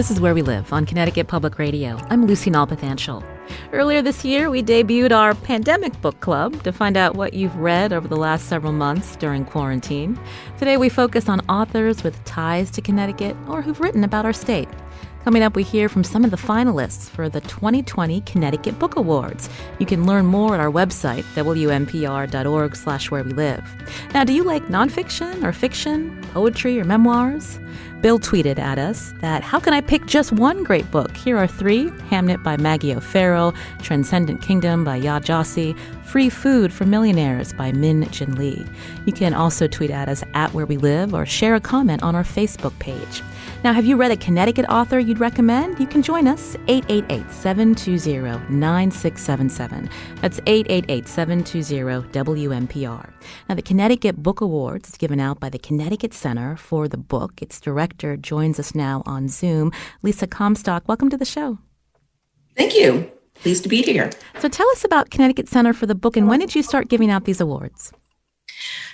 This is Where We Live on Connecticut Public Radio. I'm Lucy Nalpathanchel. Earlier this year, we debuted our pandemic book club to find out what you've read over the last several months during quarantine. Today, we focus on authors with ties to Connecticut or who've written about our state. Coming up, we hear from some of the finalists for the 2020 Connecticut Book Awards. You can learn more at our website, wnpr.org slash where we live. Now, do you like nonfiction or fiction, poetry or memoirs? Bill tweeted at us that how can I pick just one great book? Here are three Hamnet by Maggie O'Farrell, Transcendent Kingdom by Yaa Gyasi, Free Food for Millionaires by Min Jin Lee. You can also tweet at us at Where We Live or share a comment on our Facebook page. Now, have you read a Connecticut author you'd recommend? You can join us 888 720 9677. That's 888 720 WNPR. Now, the Connecticut Book Awards is given out by the Connecticut Center for the Book. Its director joins us now on Zoom. Lisa Comstock, welcome to the show. Thank you. Pleased to be here. So, tell us about Connecticut Center for the Book and when did you start giving out these awards?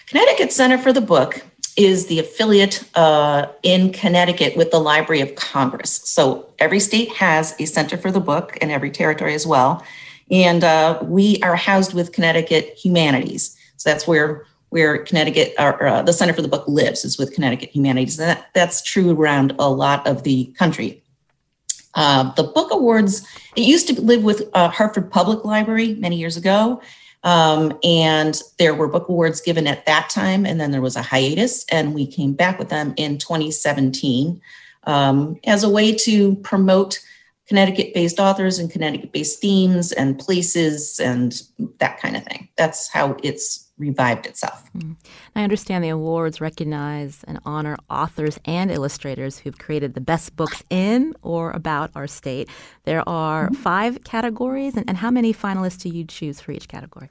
Connecticut Center for the Book is the affiliate uh, in Connecticut with the Library of Congress. So every state has a center for the book, and every territory as well. And uh, we are housed with Connecticut Humanities. So that's where where Connecticut, or, uh, the Center for the Book lives, is with Connecticut Humanities. And that, that's true around a lot of the country. Uh, the book awards, it used to live with uh, Hartford Public Library many years ago. Um, and there were book awards given at that time, and then there was a hiatus, and we came back with them in 2017 um, as a way to promote Connecticut based authors and Connecticut based themes and places and that kind of thing. That's how it's revived itself. Mm. I understand the awards recognize and honor authors and illustrators who've created the best books in or about our state. There are mm-hmm. five categories, and, and how many finalists do you choose for each category?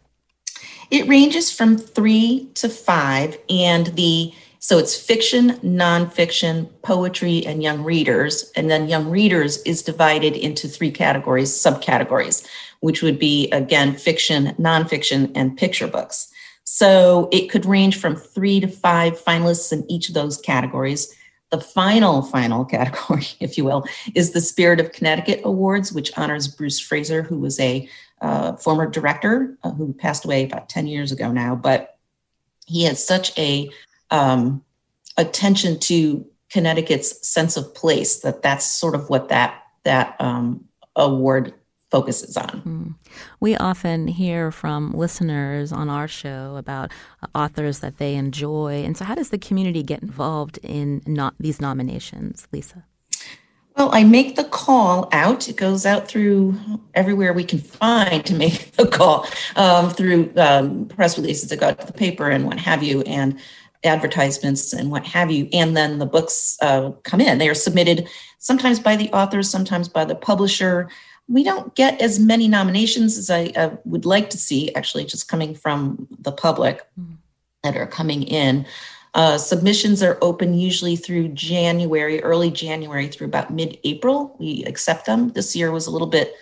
It ranges from three to five, and the so it's fiction, nonfiction, poetry, and young readers. And then young readers is divided into three categories, subcategories, which would be again fiction, nonfiction, and picture books. So it could range from three to five finalists in each of those categories. The final, final category, if you will, is the Spirit of Connecticut Awards, which honors Bruce Fraser, who was a uh, former director uh, who passed away about 10 years ago now, but he had such a um, attention to Connecticut's sense of place that that's sort of what that that um, award focuses on. Mm. We often hear from listeners on our show about authors that they enjoy, and so how does the community get involved in not these nominations, Lisa? Well, I make the call out. It goes out through everywhere we can find to make the call um, through um, press releases that go out to the paper and what have you, and advertisements and what have you. And then the books uh, come in. They are submitted sometimes by the authors, sometimes by the publisher. We don't get as many nominations as I uh, would like to see, actually, just coming from the public mm. that are coming in. Uh, submissions are open usually through January, early January through about mid April. We accept them. This year was a little bit,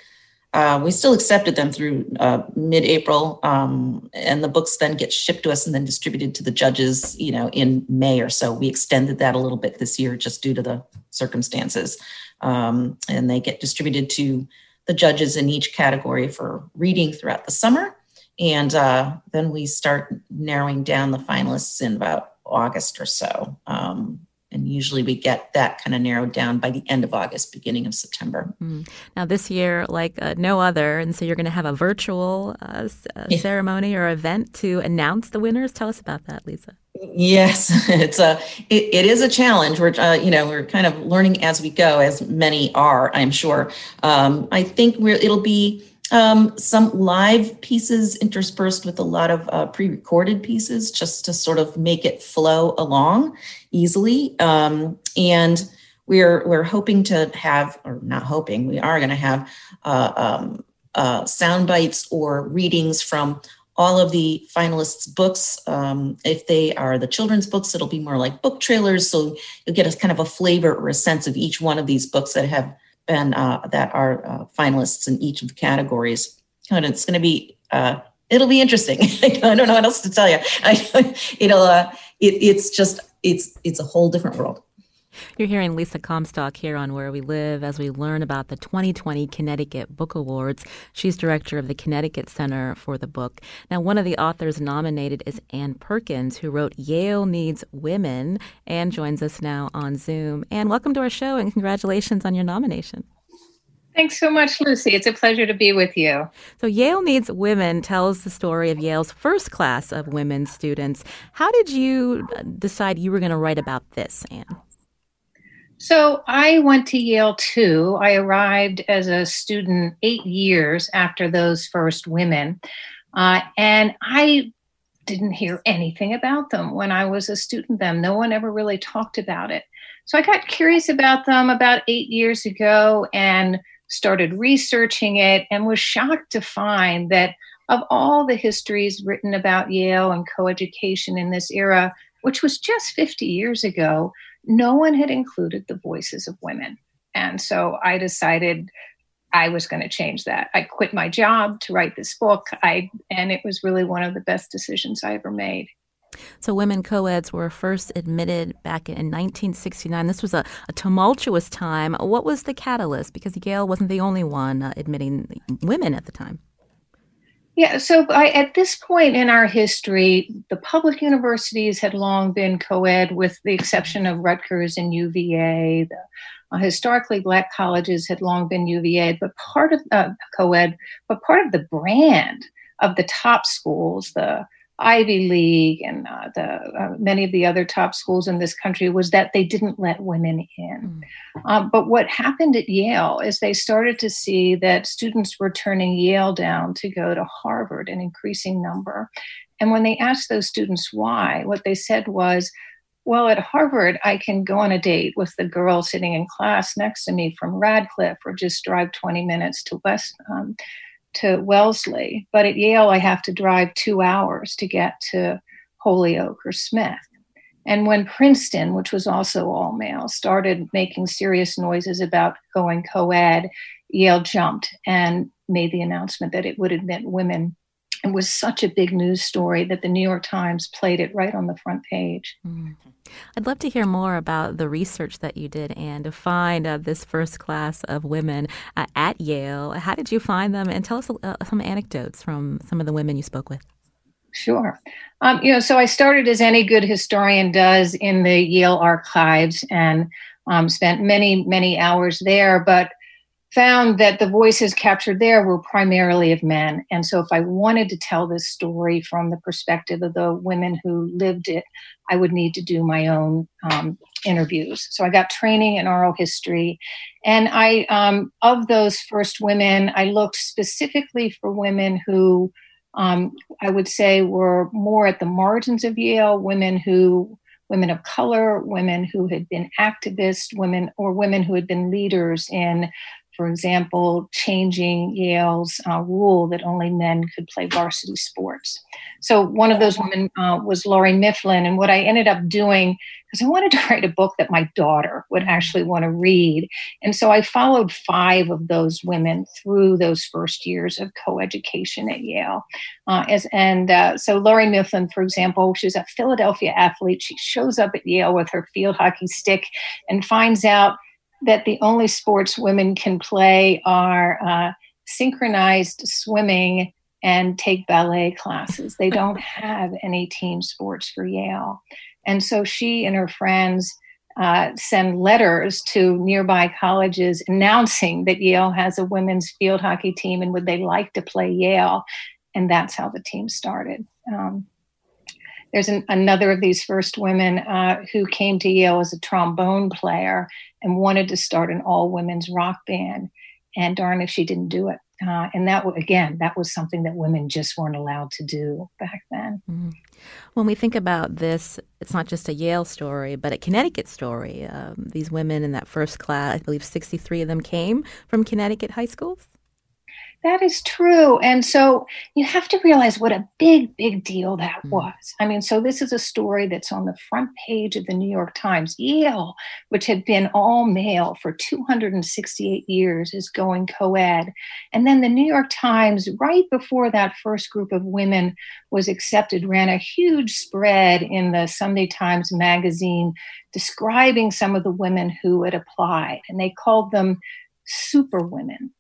uh, we still accepted them through uh, mid April. Um, and the books then get shipped to us and then distributed to the judges, you know, in May or so. We extended that a little bit this year just due to the circumstances. Um, and they get distributed to the judges in each category for reading throughout the summer. And uh, then we start narrowing down the finalists in about August or so. Um, and usually we get that kind of narrowed down by the end of August, beginning of September. Mm. Now, this year, like uh, no other, and so you're going to have a virtual uh, uh, yeah. ceremony or event to announce the winners. Tell us about that, Lisa. Yes, it's a it, it is a challenge. We're uh, you know we're kind of learning as we go, as many are, I'm sure. Um, I think we're it'll be um, some live pieces interspersed with a lot of uh, pre recorded pieces just to sort of make it flow along easily. Um, and we're we're hoping to have, or not hoping, we are going to have uh, um, uh, sound bites or readings from all of the finalists' books. Um, if they are the children's books, it'll be more like book trailers. So you'll get a kind of a flavor or a sense of each one of these books that have been uh, that are uh, finalists in each of the categories. And it's going to be uh, it'll be interesting. I don't know what else to tell you. I, it'll uh, it, it's just it's it's a whole different world. You're hearing Lisa Comstock here on Where We Live as we learn about the 2020 Connecticut Book Awards. She's director of the Connecticut Center for the Book. Now, one of the authors nominated is Anne Perkins, who wrote Yale Needs Women. Ann joins us now on Zoom. Ann, welcome to our show and congratulations on your nomination. Thanks so much, Lucy. It's a pleasure to be with you. So, Yale Needs Women tells the story of Yale's first class of women students. How did you decide you were going to write about this, Ann? So I went to Yale too. I arrived as a student eight years after those first women. Uh, and I didn't hear anything about them when I was a student then. No one ever really talked about it. So I got curious about them about eight years ago and started researching it and was shocked to find that of all the histories written about Yale and coeducation in this era, which was just 50 years ago, no one had included the voices of women. And so I decided I was going to change that. I quit my job to write this book. I and it was really one of the best decisions I ever made. So, women co-eds were first admitted back in 1969. This was a, a tumultuous time. What was the catalyst? Because Yale wasn't the only one uh, admitting women at the time. Yeah, so at this point in our history, the public universities had long been co ed, with the exception of Rutgers and UVA. The, uh, historically, black colleges had long been UVA, but part of uh, co ed, but part of the brand of the top schools, the Ivy League and uh, the uh, many of the other top schools in this country was that they didn't let women in. Um, but what happened at Yale is they started to see that students were turning Yale down to go to Harvard, an increasing number. And when they asked those students why, what they said was, well, at Harvard, I can go on a date with the girl sitting in class next to me from Radcliffe or just drive 20 minutes to West. Um, to Wellesley, but at Yale, I have to drive two hours to get to Holyoke or Smith. And when Princeton, which was also all male, started making serious noises about going co ed, Yale jumped and made the announcement that it would admit women. It was such a big news story that the New York Times played it right on the front page. Mm-hmm. I'd love to hear more about the research that you did and to find uh, this first class of women uh, at Yale. How did you find them? And tell us uh, some anecdotes from some of the women you spoke with. Sure. Um, you know, so I started as any good historian does in the Yale archives and um, spent many, many hours there. But found that the voices captured there were primarily of men. And so, if I wanted to tell this story from the perspective of the women who lived it, I would need to do my own um, interviews. So, I got training in oral history. And I, um, of those first women, I looked specifically for women who um, I would say were more at the margins of Yale, women who women of color, women who had been activists, women or women who had been leaders in for example, changing Yale's uh, rule that only men could play varsity sports. So one of those women uh, was Lawrie Mifflin. And what I ended up doing, because I wanted to write a book that my daughter would actually want to read. And so I followed five of those women through those first years of coeducation at Yale. Uh, as, and uh, so Lawrie Mifflin, for example, she's a Philadelphia athlete. She shows up at Yale with her field hockey stick and finds out that the only sports women can play are uh, synchronized swimming and take ballet classes. They don't have any team sports for Yale. And so she and her friends uh, send letters to nearby colleges announcing that Yale has a women's field hockey team and would they like to play Yale? And that's how the team started. Um, there's an, another of these first women uh, who came to Yale as a trombone player and wanted to start an all women's rock band. And darn if she didn't do it. Uh, and that, again, that was something that women just weren't allowed to do back then. Mm-hmm. When we think about this, it's not just a Yale story, but a Connecticut story. Um, these women in that first class, I believe 63 of them came from Connecticut high schools. That is true. And so you have to realize what a big, big deal that mm. was. I mean, so this is a story that's on the front page of the New York Times. Yale, which had been all male for 268 years, is going co ed. And then the New York Times, right before that first group of women was accepted, ran a huge spread in the Sunday Times magazine describing some of the women who had applied. And they called them super women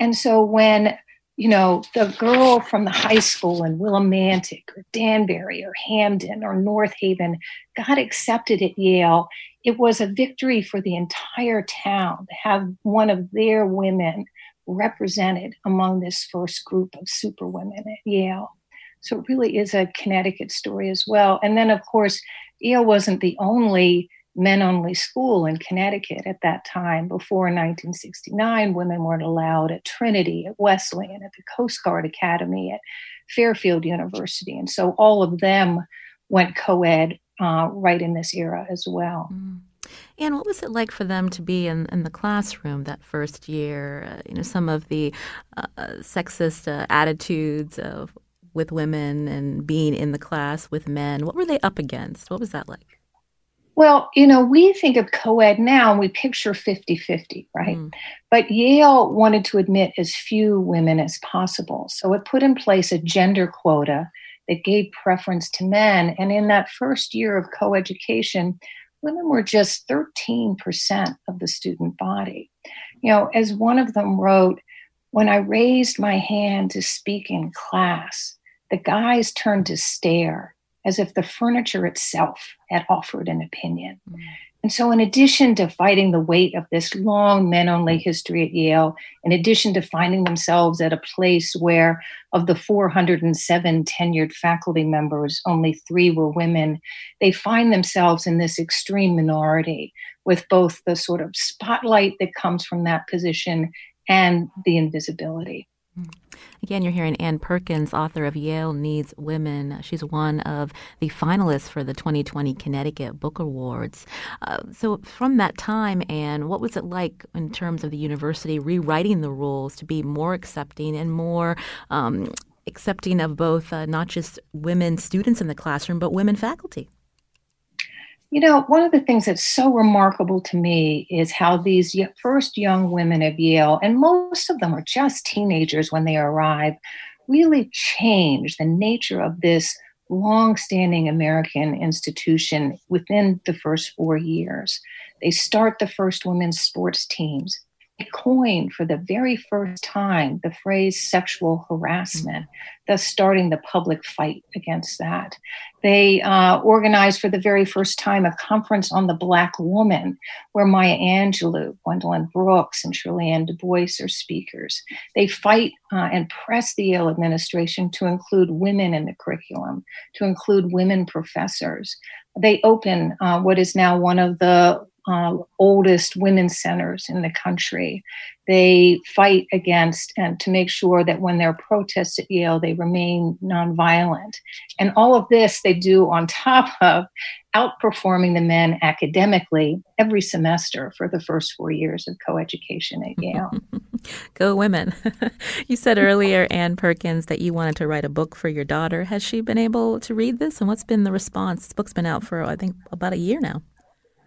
and so when, you know, the girl from the high school in Willimantic or Danbury or Hamden or North Haven got accepted at Yale, it was a victory for the entire town to have one of their women represented among this first group of superwomen at Yale. So it really is a Connecticut story as well. And then, of course, Yale wasn't the only men only school in Connecticut at that time. Before 1969, women weren't allowed at Trinity, at Wesleyan, at the Coast Guard Academy, at Fairfield University. And so all of them went co ed uh, right in this era as well. Mm. And what was it like for them to be in, in the classroom that first year? Uh, you know, some of the uh, sexist uh, attitudes of, with women and being in the class with men. What were they up against? What was that like? Well, you know, we think of co ed now and we picture 50 50, right? Mm. But Yale wanted to admit as few women as possible. So it put in place a gender quota that gave preference to men. And in that first year of co education, women were just 13% of the student body. You know, as one of them wrote, when I raised my hand to speak in class, the guys turned to stare as if the furniture itself had offered an opinion. Mm. And so, in addition to fighting the weight of this long men only history at Yale, in addition to finding themselves at a place where, of the 407 tenured faculty members, only three were women, they find themselves in this extreme minority with both the sort of spotlight that comes from that position and the invisibility. Again, you're hearing Ann Perkins, author of Yale Needs Women. She's one of the finalists for the 2020 Connecticut Book Awards. Uh, so, from that time, Ann, what was it like in terms of the university rewriting the rules to be more accepting and more um, accepting of both uh, not just women students in the classroom, but women faculty? You know, one of the things that's so remarkable to me is how these first young women of Yale, and most of them are just teenagers when they arrive, really change the nature of this long-standing American institution within the first four years. They start the first women's sports teams They coined for the very first time the phrase sexual harassment, thus starting the public fight against that. They uh, organized for the very first time a conference on the Black woman, where Maya Angelou, Gwendolyn Brooks, and Shirley Ann Du Bois are speakers. They fight uh, and press the Yale administration to include women in the curriculum, to include women professors. They open uh, what is now one of the uh, oldest women's centers in the country. They fight against and to make sure that when there are protests at Yale, they remain nonviolent. And all of this they do on top of outperforming the men academically every semester for the first four years of coeducation at Yale. Go women. you said earlier, Ann Perkins, that you wanted to write a book for your daughter. Has she been able to read this? And what's been the response? This book's been out for, I think, about a year now.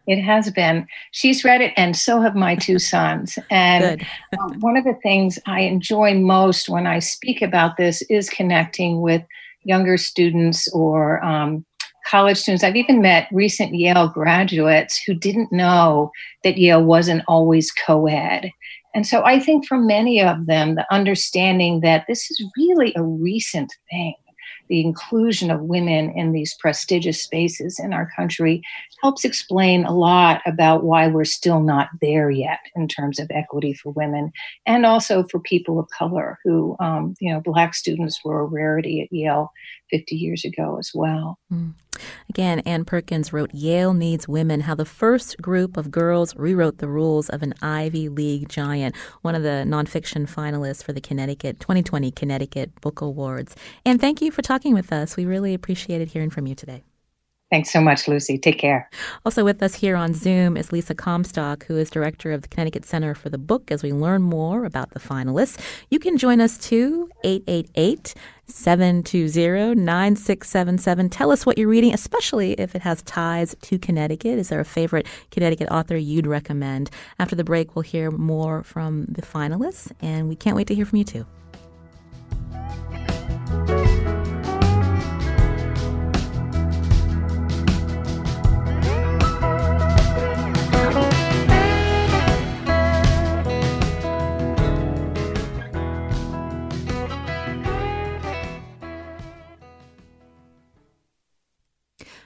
It has been. She's read it, and so have my two sons. And um, one of the things I enjoy most when I speak about this is connecting with younger students or um, college students. I've even met recent Yale graduates who didn't know that Yale wasn't always co ed. And so I think for many of them, the understanding that this is really a recent thing the inclusion of women in these prestigious spaces in our country helps explain a lot about why we're still not there yet in terms of equity for women and also for people of color who, um, you know, Black students were a rarity at Yale 50 years ago as well. Mm. Again, Ann Perkins wrote Yale Needs Women How the First Group of Girls Rewrote the Rules of an Ivy League Giant, one of the nonfiction finalists for the Connecticut 2020 Connecticut Book Awards. And thank you for talking with us. We really appreciated hearing from you today. Thanks so much, Lucy. Take care. Also with us here on Zoom is Lisa Comstock, who is director of the Connecticut Center for the Book, as we learn more about the finalists. You can join us too, 888 720 9677. Tell us what you're reading, especially if it has ties to Connecticut. Is there a favorite Connecticut author you'd recommend? After the break, we'll hear more from the finalists, and we can't wait to hear from you too.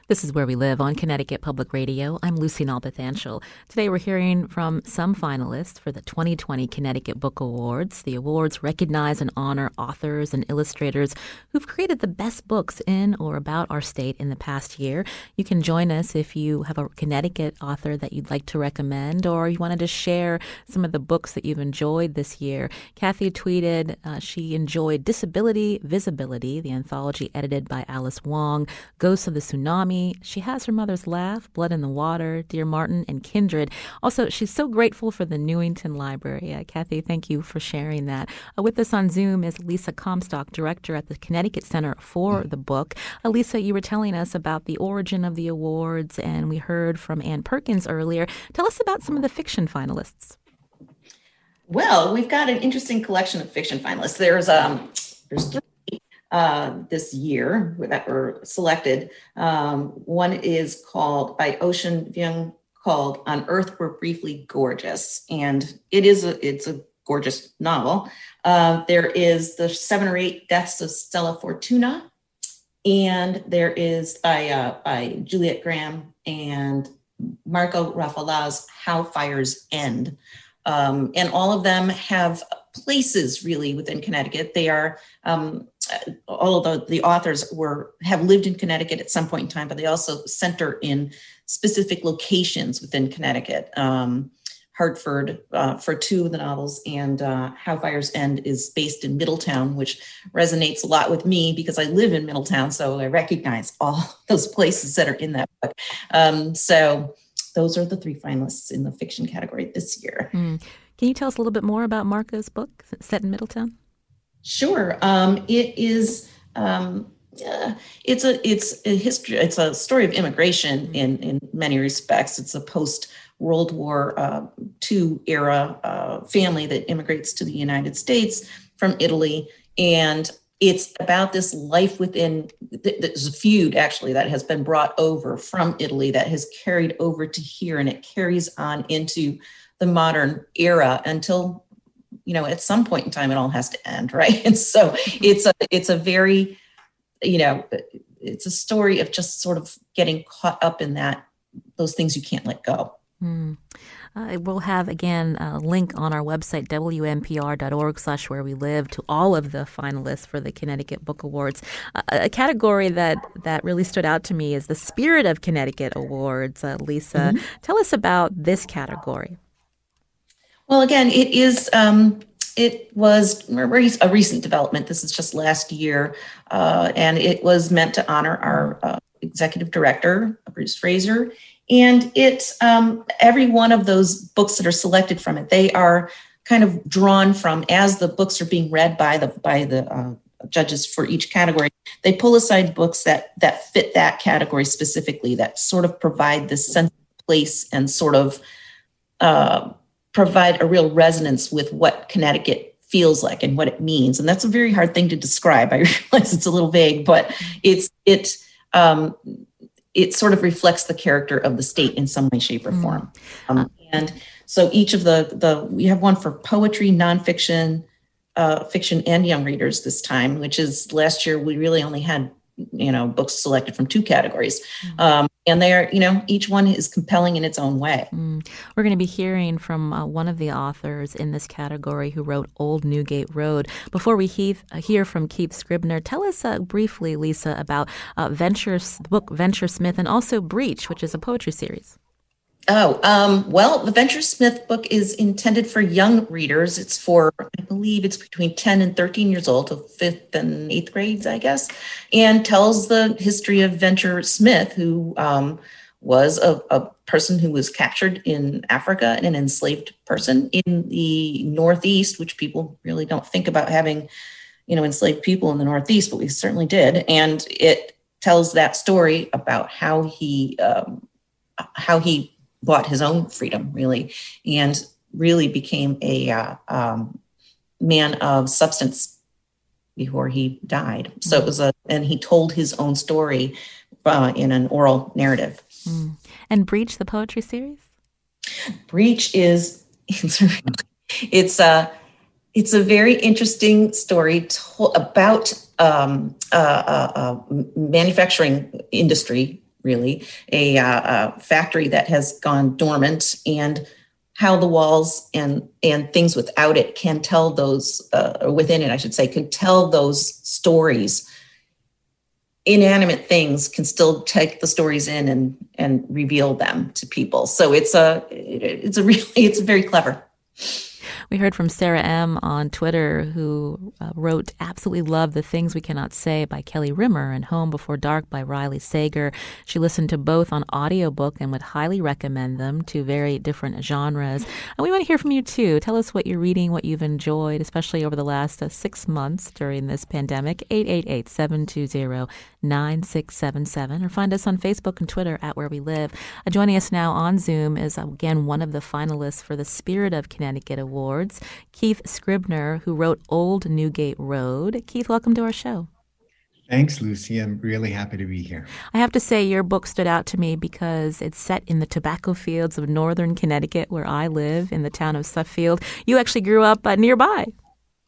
This is Where We Live on Connecticut Public Radio. I'm Lucy Nalpathanchel. Today we're hearing from some finalists for the 2020 Connecticut Book Awards. The awards recognize and honor authors and illustrators who've created the best books in or about our state in the past year. You can join us if you have a Connecticut author that you'd like to recommend or you wanted to share some of the books that you've enjoyed this year. Kathy tweeted uh, she enjoyed Disability Visibility, the anthology edited by Alice Wong, Ghosts of the Tsunami, she has her mother's laugh, Blood in the Water, Dear Martin, and Kindred. Also, she's so grateful for the Newington Library. Uh, Kathy, thank you for sharing that. Uh, with us on Zoom is Lisa Comstock, director at the Connecticut Center for the book. Uh, Lisa, you were telling us about the origin of the awards, and we heard from Ann Perkins earlier. Tell us about some of the fiction finalists. Well, we've got an interesting collection of fiction finalists. There's um, there's three uh, this year that were selected. Um, one is called by Ocean Vuong called "On Earth We're Briefly Gorgeous," and it is a it's a gorgeous novel. Uh, there is the seven or eight deaths of Stella Fortuna, and there is by uh, by Juliet Grames and Marco Rafalà's "How Fires End." Um, and all of them have places really within Connecticut. They are um, all of the, the authors were have lived in Connecticut at some point in time, but they also center in specific locations within Connecticut. Um, Hartford uh, for two of the novels, and uh, How Fires End is based in Middletown, which resonates a lot with me because I live in Middletown, so I recognize all those places that are in that book. Um, so those are the three finalists in the fiction category this year. Mm. Can you tell us a little bit more about Marco's book set in Middletown? Sure. Um, it is. Um, uh, it's a it's a history. It's a story of immigration mm-hmm. in in many respects. It's a post World War uh, II era uh, family that immigrates to the United States from Italy, and it's about this life within. There's a feud actually that has been brought over from Italy that has carried over to here, and it carries on into the modern era until you know at some point in time it all has to end right and so it's a it's a very you know it's a story of just sort of getting caught up in that those things you can't let go mm. Uh, we'll have again a link on our website wnpr.org slash where we live to all of the finalists for the Connecticut Book Awards. Uh, a category that that really stood out to me is the Spirit of Connecticut Awards. Uh, Lisa, mm-hmm. tell us about this category. Well, again, it is. Um, it was a recent development. This is just last year, uh, and it was meant to honor our uh, executive director, Bruce Fraser. And it, um, every one of those books that are selected from it, they are kind of drawn from as the books are being read by the by the uh, judges for each category. They pull aside books that that fit that category specifically, that sort of provide this sense of place and sort of uh, provide a real resonance with what Connecticut feels like and what it means. And that's a very hard thing to describe. I realize it's a little vague, but it's it um, it sort of reflects the character of the state in some way, shape, or mm. form. Um, and so each of the the we have one for poetry, nonfiction, uh, fiction, and young readers this time. Which is last year we really only had you know books selected from two categories mm-hmm. um, and they're you know each one is compelling in its own way mm. we're going to be hearing from uh, one of the authors in this category who wrote old newgate road before we he- uh, hear from keith scribner tell us uh, briefly lisa about uh, venture book venture smith and also breach which is a poetry series Oh, um, well, the Venture Smith book is intended for young readers. It's for, I believe it's between 10 and 13 years old, so fifth and eighth grades, I guess, and tells the history of Venture Smith, who um, was a, a, person who was captured in Africa, and an enslaved person in the Northeast, which people really don't think about having, you know, enslaved people in the Northeast, but we certainly did. And it tells that story about how he, um, how he bought his own freedom, really, and really became a uh, um, man of substance before he died. So it was a, and he told his own story uh, in an oral narrative. Mm. And Breach, the poetry series? Breach is, it's a, it's a very interesting story to, about um, uh, uh, uh manufacturing industry really, a, uh, a factory that has gone dormant and how the walls and and things without it can tell those uh, within it i should say can tell those stories. Inanimate things can still take the stories in and and reveal them to people. So it's a it's a really it's very clever we heard from Sarah M. on Twitter, who uh, wrote Absolutely Love the Things We Cannot Say by Kelly Rimmer and Home Before Dark by Riley Sager. She listened to both on audiobook and would highly recommend them to very different genres. And we want to hear from you too. Tell us what you're reading, what you've enjoyed, especially over the last uh, six months during this pandemic. 888 720 9677 or find us on Facebook and Twitter at Where We Live. Uh, joining us now on Zoom is again one of the finalists for the Spirit of Connecticut Award. Awards, Keith Scribner, who wrote Old Newgate Road. Keith, welcome to our show. Thanks, Lucy. I'm really happy to be here. I have to say, your book stood out to me because it's set in the tobacco fields of northern Connecticut, where I live in the town of Suffield. You actually grew up uh, nearby.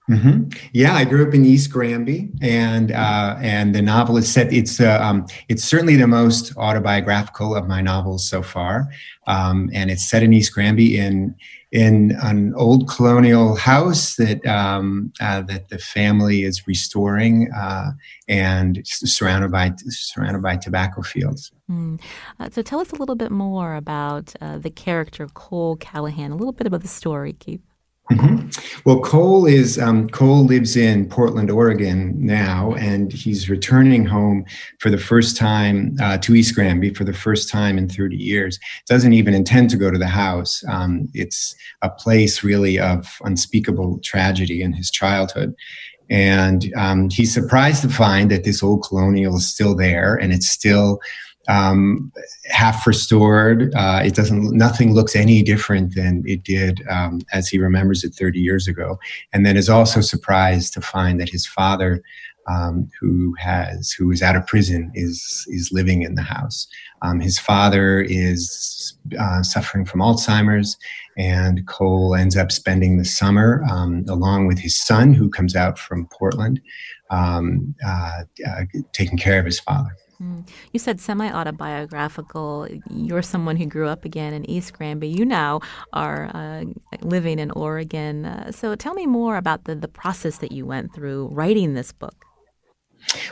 Mm-hmm. Yeah, I grew up in East Granby, and uh, and the novel is set. It's uh, um, it's certainly the most autobiographical of my novels so far, um, and it's set in East Granby in in an old colonial house that um, uh, that the family is restoring uh, and surrounded by surrounded by tobacco fields. Mm. Uh, so tell us a little bit more about uh, the character Cole Callahan. A little bit about the story, Keith. Mm-hmm. Well, Cole is um, Cole lives in Portland, Oregon now, and he's returning home for the first time uh, to East Granby for the first time in 30 years. Doesn't even intend to go to the house. Um, it's a place really of unspeakable tragedy in his childhood, and um, he's surprised to find that this old colonial is still there, and it's still um, half restored. Uh, it doesn't. Nothing looks any different than it did um, as he remembers it 30 years ago. And then is also surprised to find that his father, um, who has who is out of prison, is is living in the house. Um, his father is uh, suffering from Alzheimer's, and Cole ends up spending the summer um, along with his son, who comes out from Portland, um, uh, uh, taking care of his father. Mm. You said semi autobiographical. You're someone who grew up again in East Granby. You now are uh, living in Oregon. Uh, so tell me more about the, the process that you went through writing this book.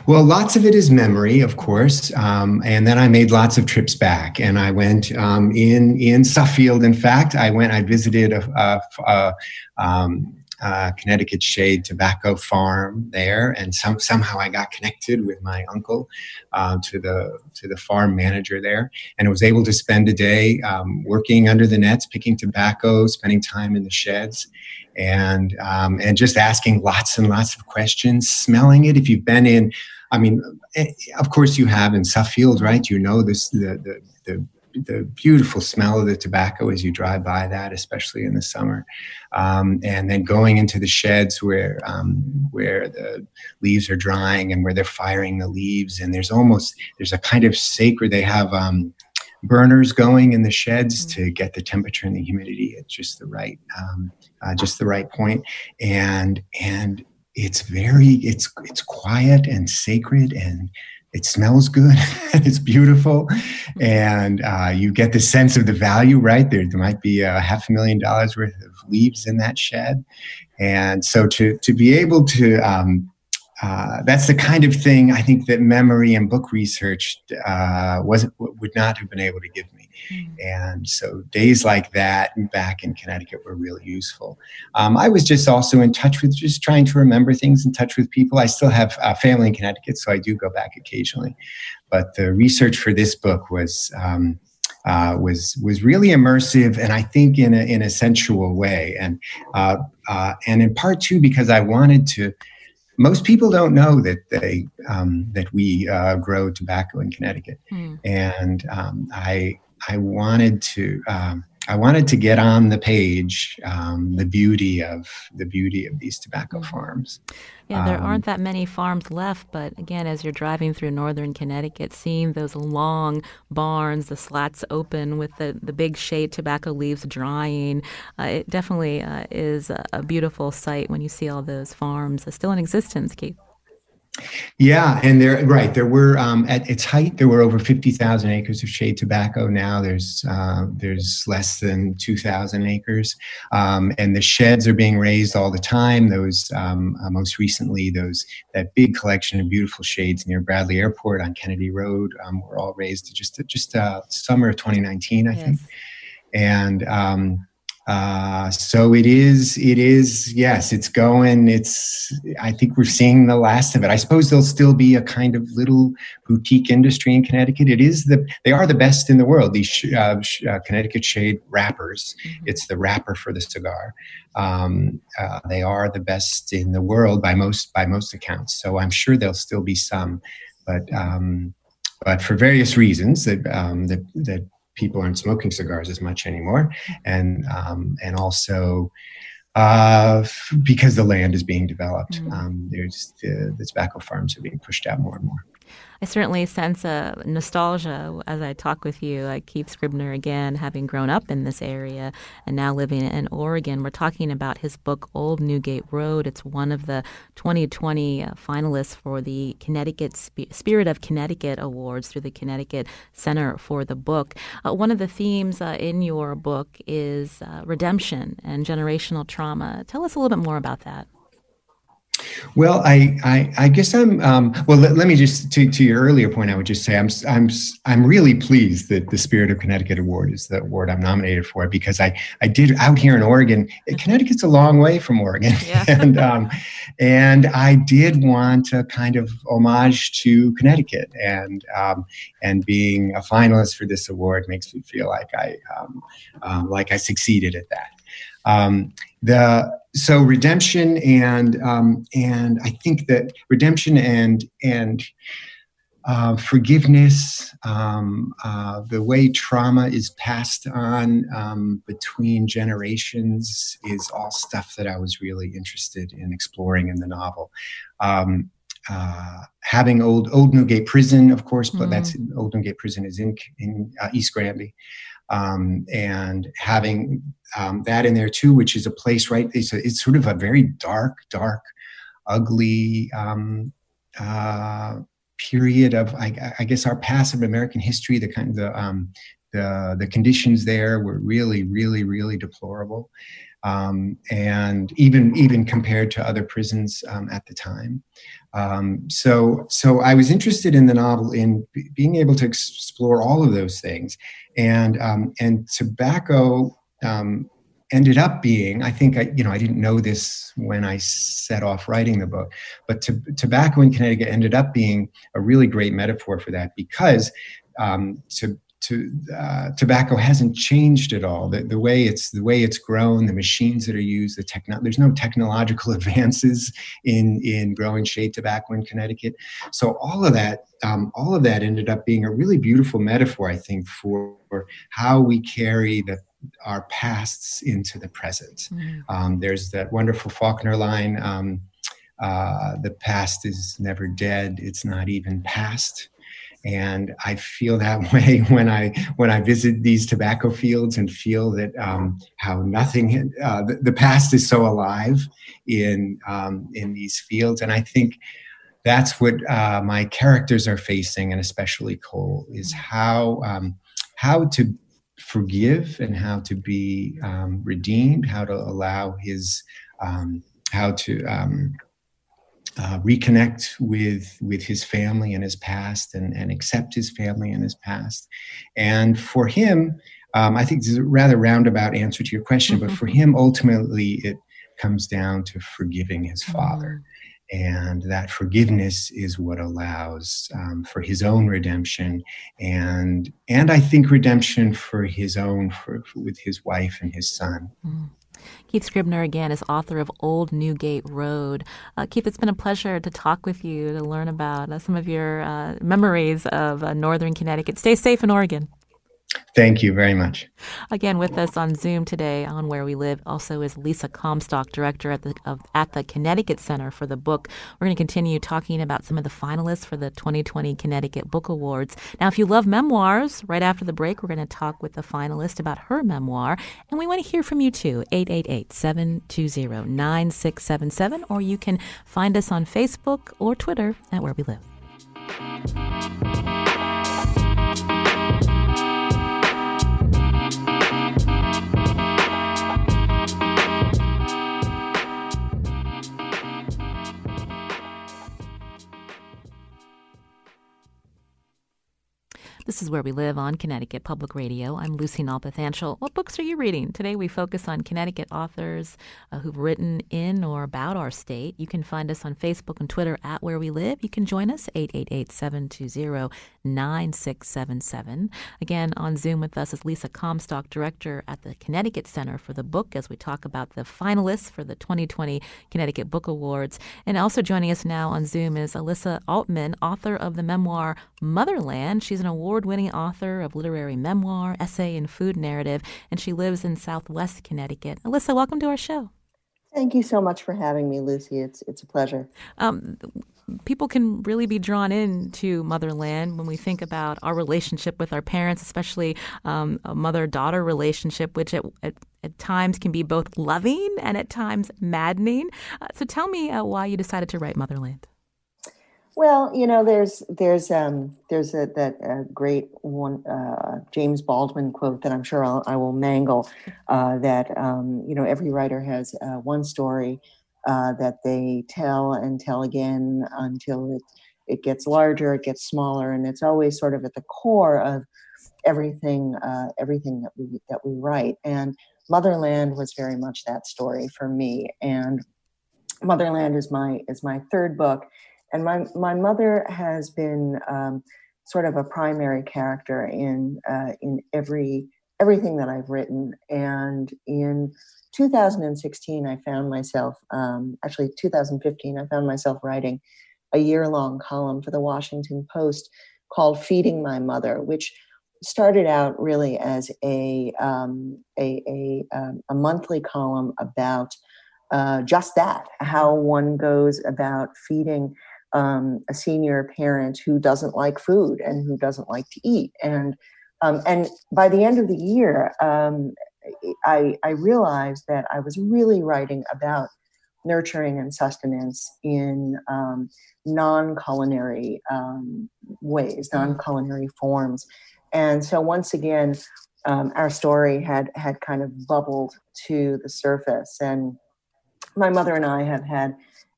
Well, lots of it is memory, of course, um, and then I made lots of trips back, and I went um, in in Suffield. In fact, I went. I visited a, a, a um, uh, Connecticut Shade Tobacco Farm there, and some, somehow I got connected with my uncle uh, to the to the farm manager there, and was able to spend a day um, working under the nets, picking tobacco, spending time in the sheds, and um, and just asking lots and lots of questions, smelling it. If you've been in, I mean, eh, of course you have in Suffield, right? You know this the the, the the beautiful smell of the tobacco as you drive by that, especially in the summer, um, and then going into the sheds where um, where the leaves are drying and where they're firing the leaves, and there's almost there's a kind of sacred. They have um, burners going in the sheds mm-hmm. to get the temperature and the humidity at just the right um, uh, just the right point, and and it's very it's it's quiet and sacred and it smells good it's beautiful and uh, you get the sense of the value right there there might be a half a million dollars worth of leaves in that shed and so to to be able to um, uh, that's the kind of thing I think that memory and book research uh, wasn't would not have been able to give me. Mm. And so days like that back in Connecticut were really useful. Um, I was just also in touch with just trying to remember things, in touch with people. I still have a family in Connecticut, so I do go back occasionally. But the research for this book was. Um, uh, was was really immersive, and I think in a in a sensual way, and uh, uh, and in part too because I wanted to most people don't know that they um, that we uh, grow tobacco in Connecticut, mm. and um, I I wanted to um, I wanted to get on the page um, the beauty of the beauty of these tobacco mm-hmm. farms. Yeah, there um, aren't that many farms left, but again, as you're driving through northern Connecticut, seeing those long barns, the slats open with the, the big shade tobacco leaves drying, uh, it definitely uh, is a, a, beautiful sight when you see all those farms still in existence, Keith. Yeah, and there, right, there were um, at its height there were over fifty thousand acres of shade tobacco. Now there's uh, there's less than two thousand acres, um, and the sheds are being razed all the time. Those um, uh, most recently, those that big collection of beautiful shades near Bradley Airport on Kennedy Road um, were all razed just just uh, summer of 2019, I yes. think, and um, uh, so it is, it is, yes, it's going. It's, I think we're seeing the last of it. I suppose there'll still be a kind of little boutique industry in Connecticut. It is the, they are the best in the world, these sh- uh, sh- uh, Connecticut shade wrappers. Mm-hmm. It's the wrapper for the cigar. Um, uh, they are the best in the world by most, by most accounts. So I'm sure there'll still be some, but, um, but for various reasons that, um, that, that people aren't smoking cigars as much anymore, and um, and also uh, because the land is being developed, mm. um, there's the, the tobacco farms are being pushed out more and more. I certainly sense a nostalgia as I talk with you, like Keith Scribner again, having grown up in this area and now living in Oregon. We're talking about his book, Old Newgate Road. It's one of the 2020 uh, finalists for the Connecticut Sp- Spirit of Connecticut Awards through the Connecticut Center for the Book. Uh, one of the themes uh, in your book is uh, redemption and generational trauma. Tell us a little bit more about that. Well, I, I, I guess I'm. Um, well, let, let, me just to, to your earlier point. I would just say I'm, I'm, I'm really pleased that the Spirit of Connecticut Award is the award I'm nominated for because I, I did out here in Oregon. Connecticut's a long way from Oregon, yeah. and, um, and I did want a kind of homage to Connecticut, and, um, and being a finalist for this award makes me feel like I, um, um, like I succeeded at that. Um, the so redemption and um, and I think that redemption and and uh, forgiveness, um, uh, the way trauma is passed on um, between generations is all stuff that I was really interested in exploring in the novel. Um, uh, having old Old Newgate Prison, of course, but mm. that's Old Newgate Prison is in in uh, East Granby um, and having um, that in there too, which is a place, right? It's, a, it's sort of a very dark, dark, ugly um, uh, period of, I, I, guess, our past of American history. The kind the um, the the conditions there were really, really, really deplorable, um, and even even compared to other prisons um, at the time. Um, so, so I was interested in the novel in b- being able to explore all of those things, and um, and tobacco um, ended up being. I think I, you know, I didn't know this when I set off writing the book, but to, tobacco in Connecticut ended up being a really great metaphor for that because um, to to uh, tobacco hasn't changed at all. The, the way it's the way it's grown, the machines that are used, the techno- there's no technological advances in in growing shade tobacco in Connecticut. So all of that, um, all of that ended up being a really beautiful metaphor, I think, for how we carry the our pasts into the present. Mm. Um, there's that wonderful Faulkner line. Um, uh, the past is never dead; it's not even past and I feel that way when I when I visit these tobacco fields and feel that um, how nothing uh, the, the, past is so alive in um, in these fields, and I think that's what uh, my characters are facing, and especially Cole, is how um, how to forgive and how to be um, redeemed, how to allow his um, how to um, uh, reconnect with with his family and his past and, and accept his family and his past and for him um, i think this is a rather roundabout answer to your question but for him ultimately it comes down to forgiving his father mm-hmm. and that forgiveness is what allows um, for his own redemption and and i think redemption for his own for, for with his wife and his son mm-hmm. Keith Scribner, again, is author of Old Newgate Road. Uh, Keith, it's been a pleasure to talk with you, to learn about uh, some of your uh, memories of uh, Northern Connecticut. Stay safe in Oregon. Thank you very much. Again, with us on Zoom today on Where We Live also is Lisa Comstock, director at the of, at the Connecticut Center for the book. We're going to continue talking about some of the finalists for the 2020 Connecticut Book Awards. Now, if you love memoirs, right after the break, we're going to talk with the finalist about her memoir, and we want to hear from you too. 888-720-9677, or you can find us on Facebook or Twitter at Where We Live. This is Where We Live on Connecticut Public Radio. I'm Lucy Nalpathanchel. What books are you reading? Today we focus on Connecticut authors uh, who've written in or about our state. You can find us on Facebook and Twitter at Where We Live. You can join us, 888-720-9677. Again, on Zoom with us is Lisa Comstock, Director at the Connecticut Center for the book as we talk about the finalists for the 2020 Connecticut Book Awards. And also joining us now on Zoom is Elissa Altman, author of the memoir Motherland. She's an award award winning author of literary memoir, essay, and food narrative, and she lives in Southwest Connecticut. Elissa, welcome to our show. Thank you so much for having me, Lucy. It's it's a pleasure. Um, people can really be drawn into motherland when we think about our relationship with our parents, especially um, a mother-daughter relationship, which at, at, at, times can be both loving and at times maddening. Uh, so, tell me uh, why you decided to write Motherland. Well, you know, there's there's um, there's a, that uh, great one uh, James Baldwin quote that I'm sure I'll, I will mangle. Uh, that um, you know, every writer has uh, one story uh, that they tell and tell again until it it gets larger, it gets smaller, and it's always sort of at the core of everything everything that we that we write. And Motherland was very much that story for me. And Motherland is my is my third book and my my mother has been um, sort of a primary character in uh, in every everything that I've written. And in 2016, I found myself um, actually 2015, I found myself writing a year long column for the Washington Post called "Feeding My Mother," which started out really as a um, a, a, um, a monthly column about uh, just that how one goes about feeding um, a senior parent who doesn't like food and who doesn't like to eat. And um, and by the end of the year, um, I, I realized that I was really writing about nurturing and sustenance in um, non-culinary um, ways, mm-hmm. non-culinary forms. And so once again, um, our story had had kind of bubbled to the surface. And my mother and I have had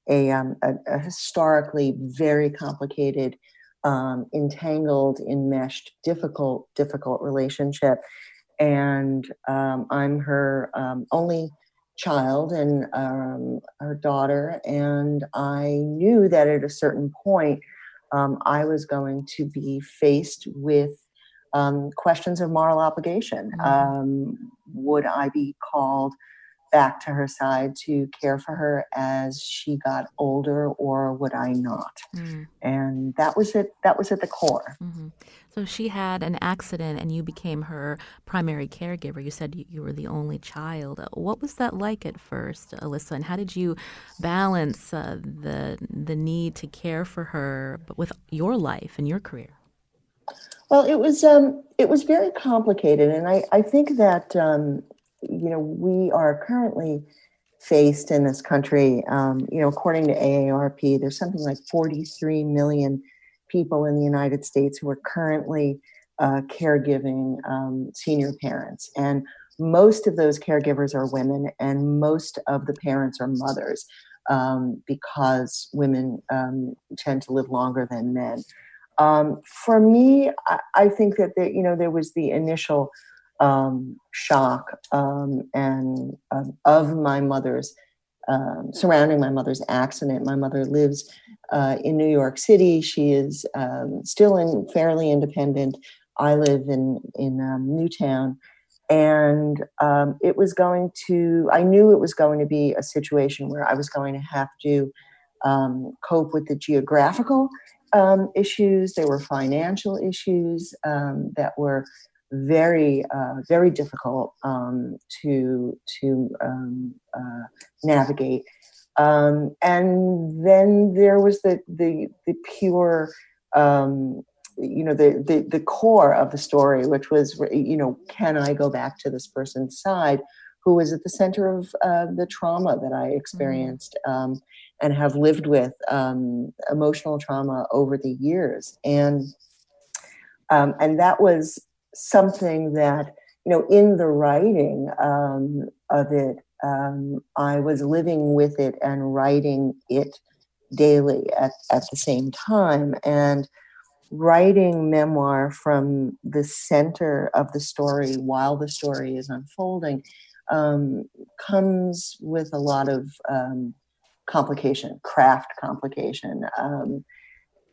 a, um, a, a historically very complicated, um, entangled, enmeshed, difficult, difficult relationship. And um, I'm her um, only child and um, her daughter. And I knew that at a certain point, um, I was going to be faced with questions of moral obligation. Mm-hmm. would I be called? Back to her side to care for her as she got older or would I not? Mm. And that was it that was at the core. Mm-hmm. So she had an accident and you became her primary caregiver. You said you were the only child. What was that like at first, Elissa? And how did you balance uh, the the need to care for her but with your life and your career? Well, it was um, it was very complicated, and I, I think that um, you know, we are currently faced in this country. Um, you know, according to AARP, there's something like 43 million people in the United States who are currently uh, caregiving um, senior parents. And most of those caregivers are women, and most of the parents are mothers um, because women um, tend to live longer than men. Um, for me, I, I, think that the, you know there was the initial um, shock um, and um, of my mother's um, surrounding my mother's accident. My mother lives uh, in New York City. She is um, still in fairly independent. I live in in um, Newtown, and it was going to. I knew it was going to be a situation where I was going to have to cope with the geographical issues. There were financial issues that were very uh, very difficult um, to to um, uh, navigate. Um, and then there was the the the pure um, you know the, the the core of the story, which was you know can I go back to this person's side who was at the center of uh, the trauma that I mm-hmm. experienced um, and have lived with um, emotional trauma over the years and. Um, and that was something that you know in the writing um, of it um, i was living with it and writing it daily at, at the same time. And writing memoir from the center of the story while the story is unfolding um, comes with a lot of um, complication craft complication. Um,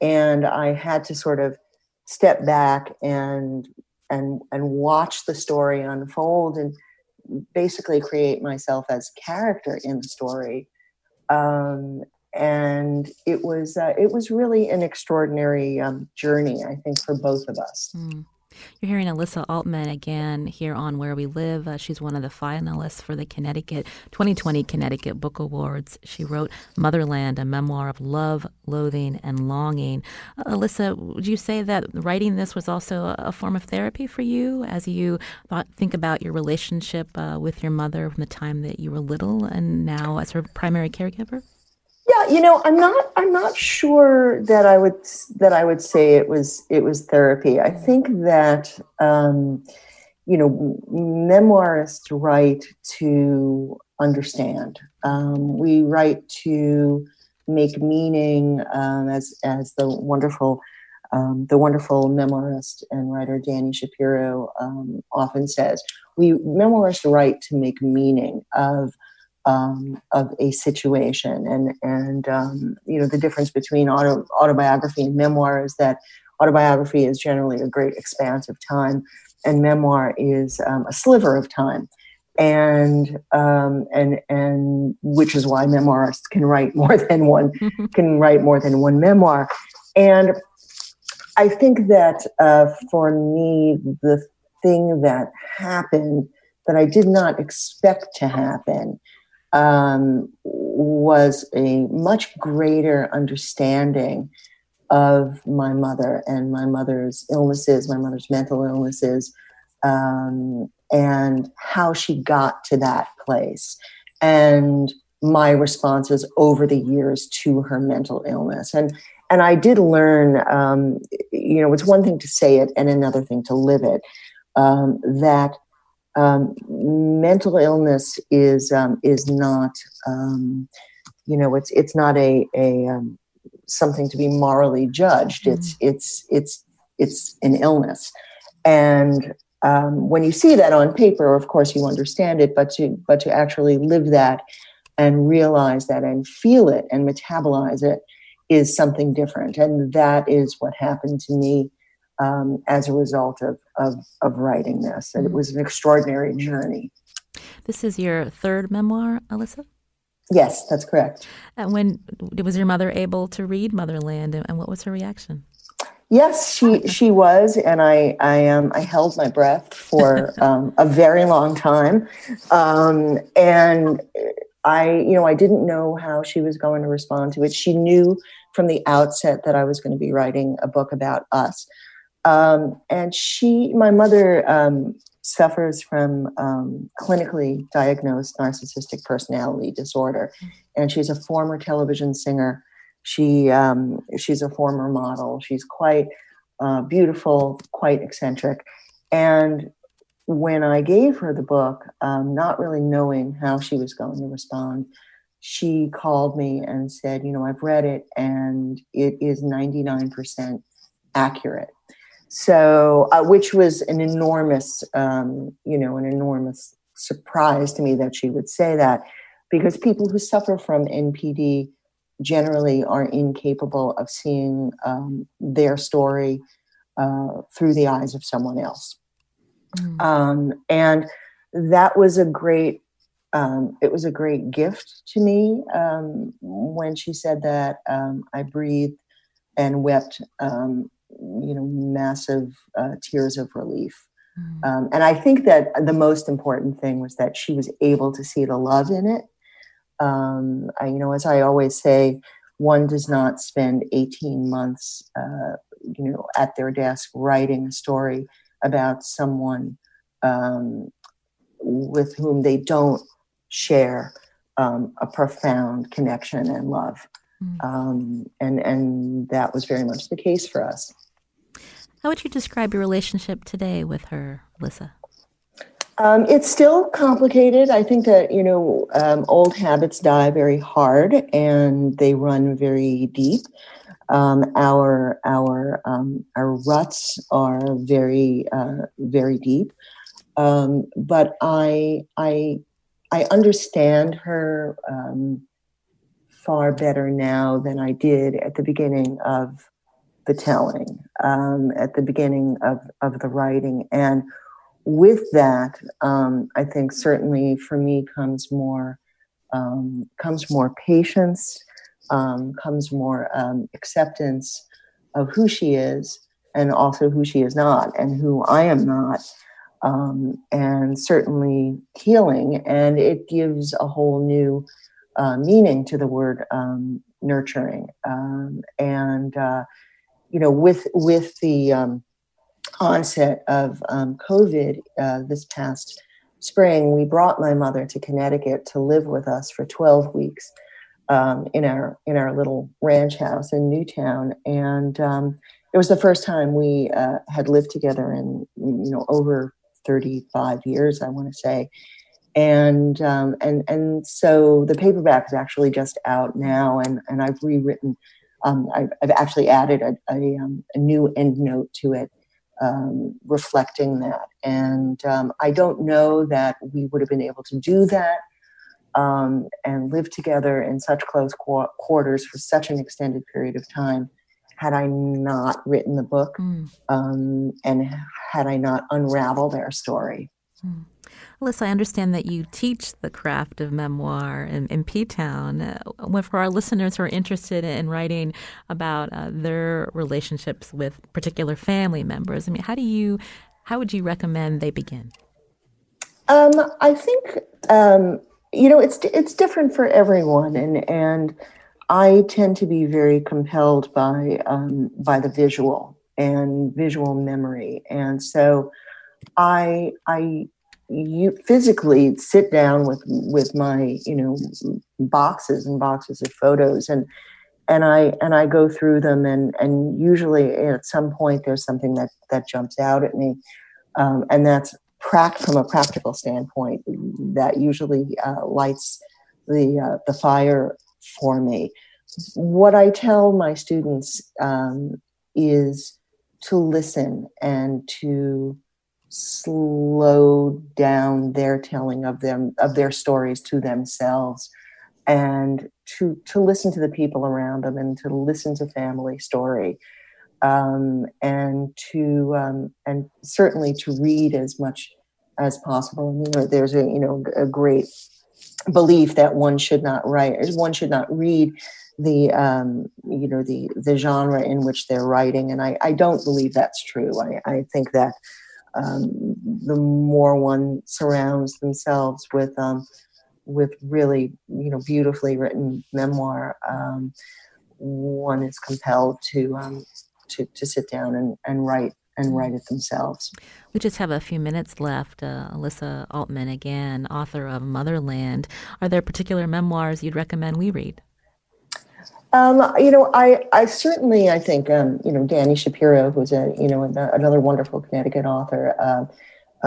and i had to sort of step back and and and watch the story unfold and basically create myself as character in the story um, and it was uh, it was really an extraordinary um, journey i think for both of us mm. You're hearing Elissa Altman again here on Where We Live. Uh, she's one of the finalists for the Connecticut 2020 Connecticut Book Awards. She wrote Motherland, a memoir of love, loathing, and longing. Uh, Elissa, would you say that writing this was also a, form of therapy for you as you thought, think about your relationship uh, with your mother from the time that you were little and now as her primary caregiver? Yeah, you know, I'm not I'm not sure that I would that I would say it was it was therapy. I think that um, you know, memoirists write to understand. Um, we write to make meaning, um, as as the wonderful um, the wonderful memoirist and writer Dani Shapiro um, often says. We memoirists write to make meaning of um, of a situation. And and um, you know the difference between auto, autobiography and memoir is that autobiography is generally a great expanse of time, and memoir is um, a sliver of time. And um, and and which is why memoirists can write more than one can write more than one memoir. And I think that uh, for me, the thing that happened that I did not expect to happen um, was a much greater understanding of my mother and my mother's illnesses, my mother's mental illnesses, um, and how she got to that place, and my responses over the years to her mental illness. And and I did learn, um, you know, it's one thing to say it and another thing to live it. Um, that um, mental illness is um, is not um, you know it's it's not a a um, something to be morally judged. Mm. It's it's it's it's an illness, and um, when you see that on paper, of course you understand it. But to but to actually live that and realize that and feel it and metabolize it is something different, and that is what happened to me um, as a result of, of, of writing this. And it was an extraordinary journey. This is your third memoir, Elissa? Yes, that's correct. And when was your mother able to read Motherland, and what was her reaction? Yes, she she was, and I I um I held my breath for um, a very long time, um, and I you know I didn't know how she was going to respond to it. She knew from the outset that I was going to be writing a book about us, um, and she, my mother, um, suffers from um, clinically diagnosed narcissistic personality disorder, and she's a former television singer. She um, she's a former model. She's quite uh, beautiful, quite eccentric, and when I gave her the book, um, not really knowing how she was going to respond, she called me and said, You know, I've read it and it is 99% accurate. So, uh, which was an enormous, um, you know, an enormous surprise to me that she would say that because people who suffer from NPD generally are incapable of seeing um, their story uh, through the eyes of someone else. Mm. Um, and that was a great um, it was a great gift to me um, when she said that um, I breathed and wept, um, you know, massive uh, tears of relief. Mm. Um, and I think that the most important thing was that she was able to see the love in it. Um, I, you know, as I always say, one does not spend 18 months, uh, you know, at their desk writing a story about someone um, with whom they don't share um, a profound connection and love. Mm. Um, and, and that was very much the case for us. How would you describe your relationship today with her, Lissa? Um, it's still complicated. I think that you know um, old habits die very hard, and they run very deep. Um, our our um, our ruts are very uh, very deep, um, but I I I understand her um, far better now than I did at the beginning of the telling, um, at the beginning of of the writing, and with that, um, I think certainly for me comes more comes more patience um, comes more um, acceptance of who she is and also who she is not and who I am not. Um, and certainly healing. And it gives a whole new uh, meaning to the word um, nurturing. Um, and, uh, you know, with, with the um, onset of COVID uh, this past spring, we brought my mother to Connecticut to live with us for 12 weeks um, in our in our little ranch house in Newtown, and um, it was the first time we uh, had lived together in you know over 35 years, I want to say, and um, and and so the paperback is actually just out now, and and I've rewritten. Um, I've, I've, actually added a, a, um, a, new endnote to it, um, reflecting that. And I don't know that we would have been able to do that um, and live together in such close qu- quarters for such an extended period of time had I not written the book mm. um, and had I not unraveled our story. Mm. Elissa, I understand that you teach the craft of memoir in, in P Town. Uh, for our listeners who are interested in writing about uh, their relationships with particular family members, I mean, how do you, how would you recommend they begin? Um, I think um, you know it's it's different for everyone and and i tend to be very compelled by um, by the visual and visual memory and so i i you physically sit down with with my you know boxes and boxes of photos and and i and i go through them and and usually at some point there's something that that jumps out at me um, and that's from a practical standpoint, that usually uh, lights the uh, the fire for me. What I tell my students um, is to listen and to slow down their telling of them of their stories to themselves and to to listen to the people around them and to listen to family story um, and to um, and certainly to read as much as possible. And, you know, there's a you know a great belief that one should not write, one should not read the um, you know the the genre in which they're writing, and I, I don't believe that's true. I, I think that um, the more one surrounds themselves with um, with really you know beautifully written memoir, um, one is compelled to um, to to sit down and, and write and write it themselves. We just have a few minutes left. Uh, Elissa Altman, again, author of Motherland. Are there particular memoirs you'd recommend we read? Um, you know, I, I certainly, I think, um, you know, Dani Shapiro, who's a, you know, another wonderful Connecticut author, uh,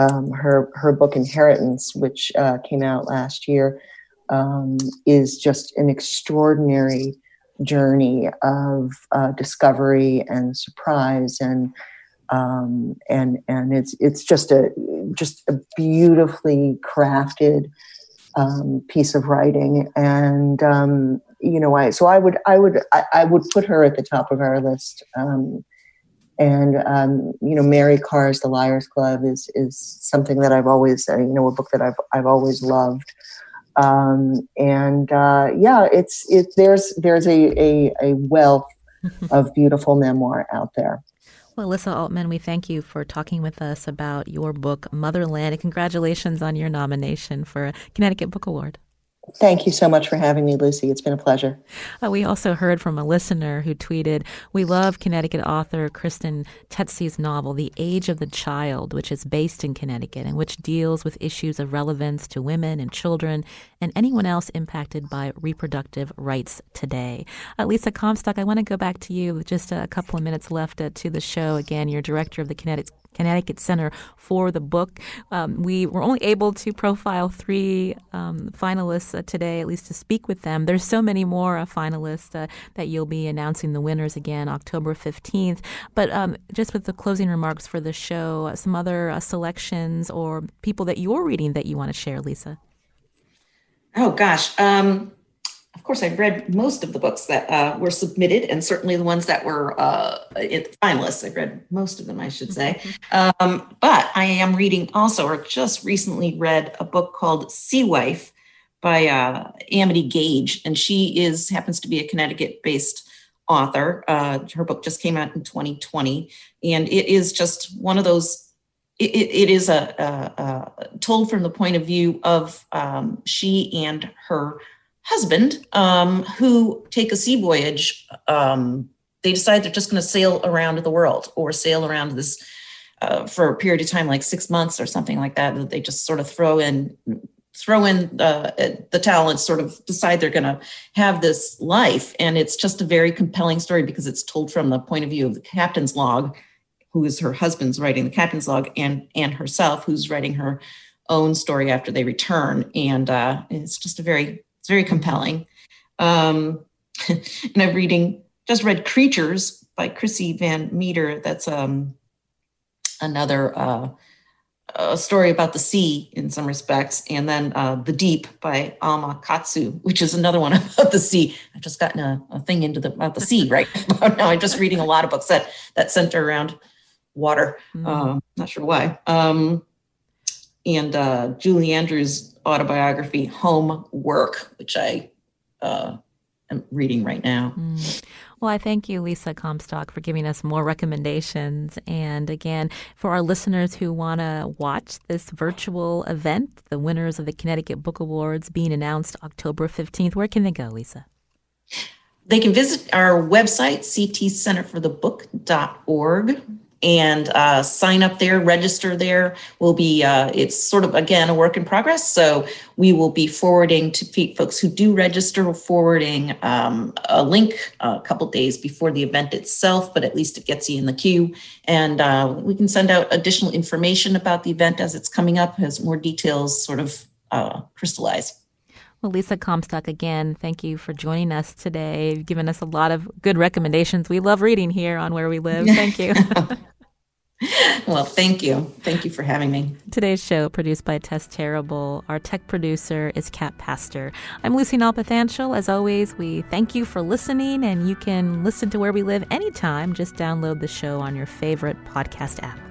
um, her her book Inheritance, which uh, came out last year, um, is just an extraordinary journey of uh, discovery and surprise and um, and and it's it's just a just a beautifully crafted piece of writing. And you know I so I would I would I, I, would put her at the top of our list um, and um, you know Mary Karr's The Liars Club is is something that I've always uh, you know a book that I've I've always loved um, and uh, yeah, it's it. There's there's a a, a wealth of beautiful memoir out there. Well, Elissa Altman, we thank you for talking with us about your book, Motherland, and congratulations on your nomination for a Connecticut Book Award. Thank you so much for having me, Lucy. It's been a pleasure. Uh, we also heard from a listener who tweeted, We love Connecticut author Kristen Tsetsi's novel, The Age of the Child, which is based in Connecticut and which deals with issues of relevance to women and children and anyone else impacted by reproductive rights today. Uh, Lisa Comstock, I want to go back to you with just a couple of minutes left uh, to the show. Again, you're director of the Connecticut Connecticut Center for the book. Um, we were only able to profile three um, finalists uh, today, at least to speak with them. There's so many more uh, finalists uh, that you'll be announcing the winners again October 15th. But um, just with the closing remarks for the show, uh, some other uh, selections or people that you're reading that you want to share, Lisa. Oh gosh. Um, of course, I've read most of the books that uh, were submitted, and certainly the ones that were uh, finalists. I've read most of them, I should say. Mm-hmm. Um, but I am reading also, or just recently read a book called Sea Wife by uh, Amity Gaige, and she is happens to be a Connecticut-based author. Uh, her book just came out in 2020, and it is just one of those. it, it is a, a, a, told from the point of view of um, she and her husband um, who take a sea voyage. Um, they decide they're just going to sail around the world or sail around this uh, for a period of time, like six months or something like that. That they just sort of throw in throw in uh, the talents, sort of decide they're going to have this life. And it's just a very compelling story because it's told from the point of view of the captain's log, who is her husband's writing the captain's log, and and herself, who's writing her own story after they return. And uh, it's just a very it's very compelling. Um, and I'm reading, just read Creatures by Chrissy Van Meter. That's um, another uh, a story about the sea in some respects. And then uh, The Deep by Alma Katsu, which is another one about the sea. I've just gotten a, a thing into the, about the sea right now. I'm just reading a lot of books that, that center around water. Mm. Um, not sure why. Um, and uh, Julie Andrews' autobiography, Homework, which I uh, am reading right now. Mm. Well, I thank you, Lisa Comstock, for giving us more recommendations. And again, for our listeners who want to watch this virtual event, the winners of the Connecticut Book Awards being announced October 15th, where can they go, Lisa? They can visit our website, ctcenterforthebook.org and uh, sign up there, register there. We'll be, uh, it's sort of, again, a work in progress. So we will be forwarding to folks who do register, forwarding um, a link a couple days before the event itself, but at least it gets you in the queue. And uh, we can send out additional information about the event as it's coming up, as more details sort of uh, crystallize. Well, Lisa Comstock, again, thank you for joining us today. You've given us a lot of good recommendations. We love reading here on Where We Live. Thank you. well, thank you. Thank you for having me. Today's show, produced by Tess Terrible. Our tech producer is Kat Pastor. I'm Lucy Nalpathanchel. As always, we thank you for listening, and you can listen to Where We Live anytime. Just download the show on your favorite podcast app.